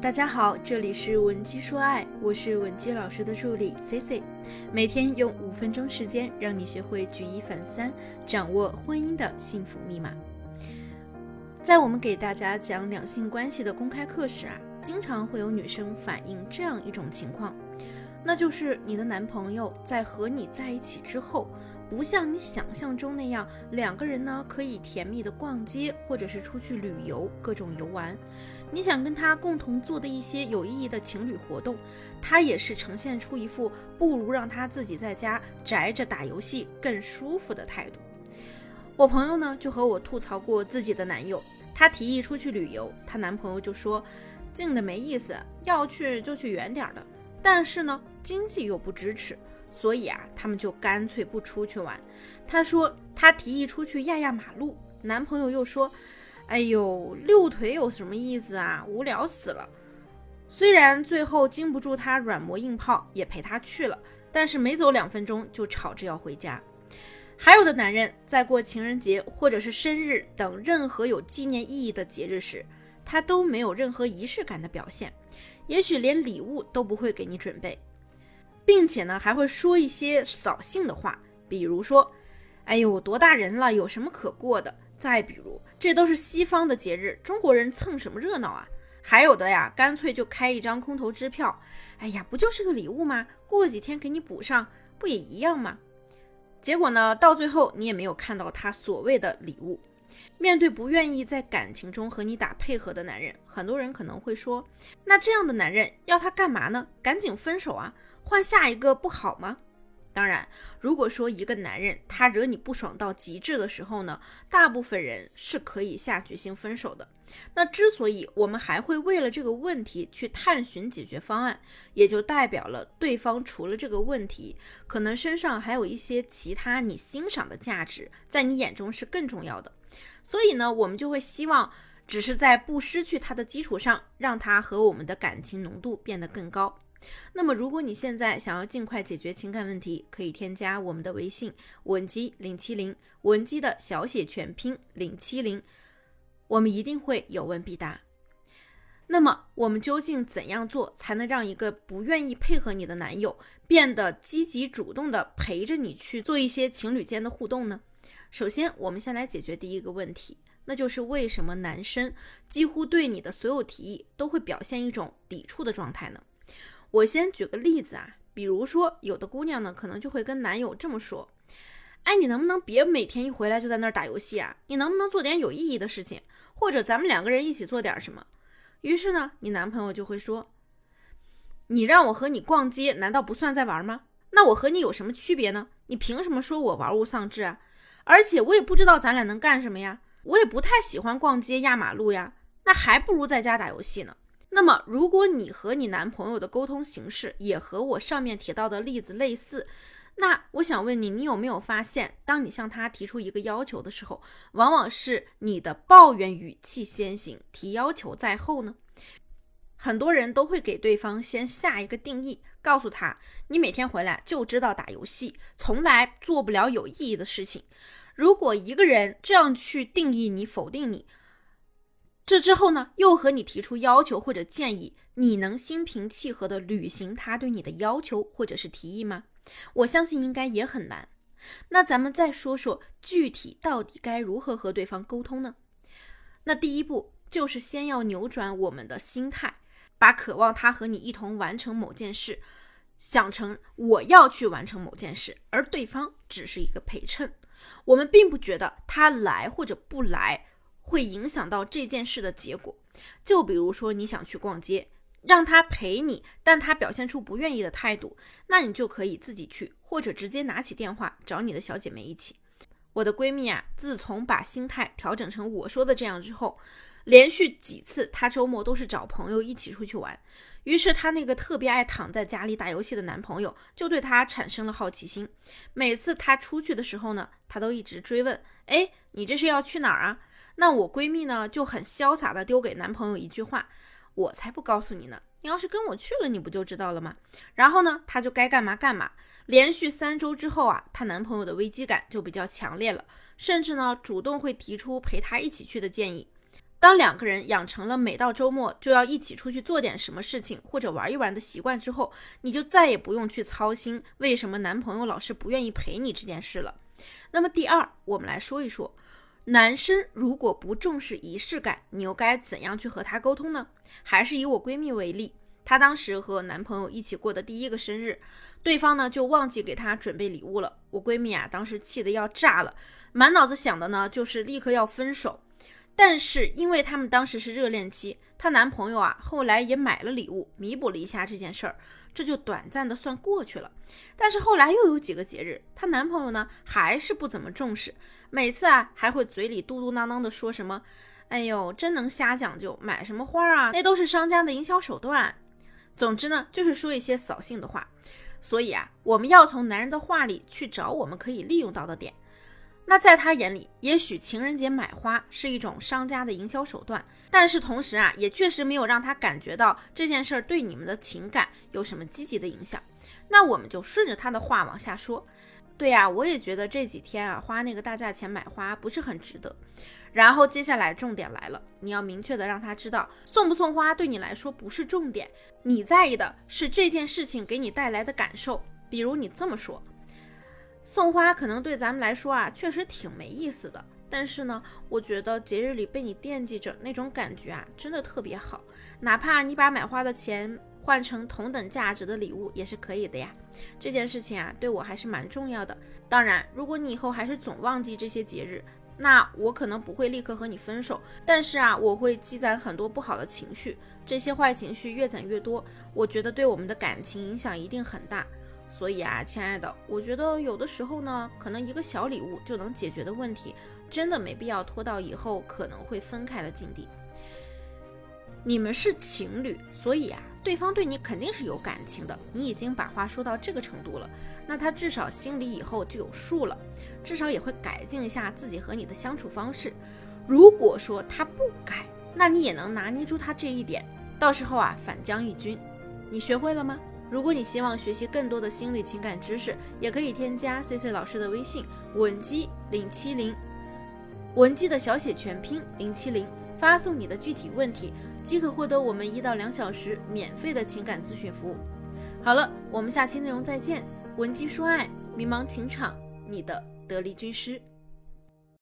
大家好，这里是文姬说爱，我是文姬老师的助理 C C，每天用五分钟时间让你学会举一反三，掌握婚姻的幸福密码。在我们给大家讲两性关系的公开课时啊，经常会有女生反映这样一种情况，那就是你的男朋友在和你在一起之后。不像你想象中那样，两个人呢可以甜蜜的逛街，或者是出去旅游，各种游玩。你想跟他共同做的一些有意义的情侣活动，他也是呈现出一副不如让他自己在家宅着打游戏更舒服的态度。我朋友呢就和我吐槽过自己的男友，她提议出去旅游，她男朋友就说近的没意思，要去就去远点的，但是呢经济又不支持。所以啊，他们就干脆不出去玩。她说她提议出去压压马路，男朋友又说：“哎呦，遛腿有什么意思啊？无聊死了。”虽然最后经不住她软磨硬泡，也陪她去了，但是没走两分钟就吵着要回家。还有的男人在过情人节或者是生日等任何有纪念意义的节日时，他都没有任何仪式感的表现，也许连礼物都不会给你准备。并且呢，还会说一些扫兴的话，比如说：“哎呦，多大人了，有什么可过的？”再比如：“这都是西方的节日，中国人蹭什么热闹啊？”还有的呀，干脆就开一张空头支票：“哎呀，不就是个礼物吗？过几天给你补上，不也一样吗？”结果呢，到最后你也没有看到他所谓的礼物。面对不愿意在感情中和你打配合的男人，很多人可能会说：“那这样的男人要他干嘛呢？赶紧分手啊！”换下一个不好吗？当然，如果说一个男人他惹你不爽到极致的时候呢，大部分人是可以下决心分手的。那之所以我们还会为了这个问题去探寻解决方案，也就代表了对方除了这个问题，可能身上还有一些其他你欣赏的价值，在你眼中是更重要的。所以呢，我们就会希望，只是在不失去他的基础上，让他和我们的感情浓度变得更高。那么，如果你现在想要尽快解决情感问题，可以添加我们的微信文姬零七零，文姬的小写全拼零七零，我们一定会有问必答。那么，我们究竟怎样做才能让一个不愿意配合你的男友变得积极主动的陪着你去做一些情侣间的互动呢？首先，我们先来解决第一个问题，那就是为什么男生几乎对你的所有提议都会表现一种抵触的状态呢？我先举个例子啊，比如说有的姑娘呢，可能就会跟男友这么说：“哎，你能不能别每天一回来就在那儿打游戏啊？你能不能做点有意义的事情，或者咱们两个人一起做点什么？”于是呢，你男朋友就会说：“你让我和你逛街，难道不算在玩吗？那我和你有什么区别呢？你凭什么说我玩物丧志啊？而且我也不知道咱俩能干什么呀，我也不太喜欢逛街压马路呀，那还不如在家打游戏呢。”那么，如果你和你男朋友的沟通形式也和我上面提到的例子类似，那我想问你，你有没有发现，当你向他提出一个要求的时候，往往是你的抱怨语气先行，提要求在后呢？很多人都会给对方先下一个定义，告诉他，你每天回来就知道打游戏，从来做不了有意义的事情。如果一个人这样去定义你，否定你。这之后呢，又和你提出要求或者建议，你能心平气和地履行他对你的要求或者是提议吗？我相信应该也很难。那咱们再说说具体到底该如何和对方沟通呢？那第一步就是先要扭转我们的心态，把渴望他和你一同完成某件事，想成我要去完成某件事，而对方只是一个陪衬。我们并不觉得他来或者不来。会影响到这件事的结果。就比如说，你想去逛街，让他陪你，但他表现出不愿意的态度，那你就可以自己去，或者直接拿起电话找你的小姐妹一起。我的闺蜜啊，自从把心态调整成我说的这样之后，连续几次她周末都是找朋友一起出去玩。于是她那个特别爱躺在家里打游戏的男朋友就对她产生了好奇心。每次她出去的时候呢，他都一直追问：“哎，你这是要去哪儿啊？”那我闺蜜呢就很潇洒的丢给男朋友一句话：“我才不告诉你呢，你要是跟我去了，你不就知道了吗？”然后呢，她就该干嘛干嘛。连续三周之后啊，她男朋友的危机感就比较强烈了，甚至呢主动会提出陪她一起去的建议。当两个人养成了每到周末就要一起出去做点什么事情或者玩一玩的习惯之后，你就再也不用去操心为什么男朋友老是不愿意陪你这件事了。那么第二，我们来说一说，男生如果不重视仪式感，你又该怎样去和他沟通呢？还是以我闺蜜为例，她当时和男朋友一起过的第一个生日，对方呢就忘记给她准备礼物了。我闺蜜啊，当时气得要炸了，满脑子想的呢就是立刻要分手。但是因为他们当时是热恋期，她男朋友啊后来也买了礼物弥补了一下这件事儿，这就短暂的算过去了。但是后来又有几个节日，她男朋友呢还是不怎么重视，每次啊还会嘴里嘟嘟囔囔的说什么：“哎呦，真能瞎讲究，买什么花啊？那都是商家的营销手段。”总之呢，就是说一些扫兴的话。所以啊，我们要从男人的话里去找我们可以利用到的点。那在他眼里，也许情人节买花是一种商家的营销手段，但是同时啊，也确实没有让他感觉到这件事儿对你们的情感有什么积极的影响。那我们就顺着他的话往下说。对呀，我也觉得这几天啊，花那个大价钱买花不是很值得。然后接下来重点来了，你要明确的让他知道，送不送花对你来说不是重点，你在意的是这件事情给你带来的感受。比如你这么说。送花可能对咱们来说啊，确实挺没意思的。但是呢，我觉得节日里被你惦记着那种感觉啊，真的特别好。哪怕你把买花的钱换成同等价值的礼物也是可以的呀。这件事情啊，对我还是蛮重要的。当然，如果你以后还是总忘记这些节日，那我可能不会立刻和你分手，但是啊，我会积攒很多不好的情绪。这些坏情绪越攒越多，我觉得对我们的感情影响一定很大。所以啊，亲爱的，我觉得有的时候呢，可能一个小礼物就能解决的问题，真的没必要拖到以后可能会分开的境地。你们是情侣，所以啊，对方对你肯定是有感情的。你已经把话说到这个程度了，那他至少心里以后就有数了，至少也会改进一下自己和你的相处方式。如果说他不改，那你也能拿捏住他这一点，到时候啊，反将一军。你学会了吗？如果你希望学习更多的心理情感知识，也可以添加 C C 老师的微信文姬零七零，文姬的小写全拼零七零，发送你的具体问题，即可获得我们一到两小时免费的情感咨询服务。好了，我们下期内容再见。文姬说爱，迷茫情场，你的得力军师。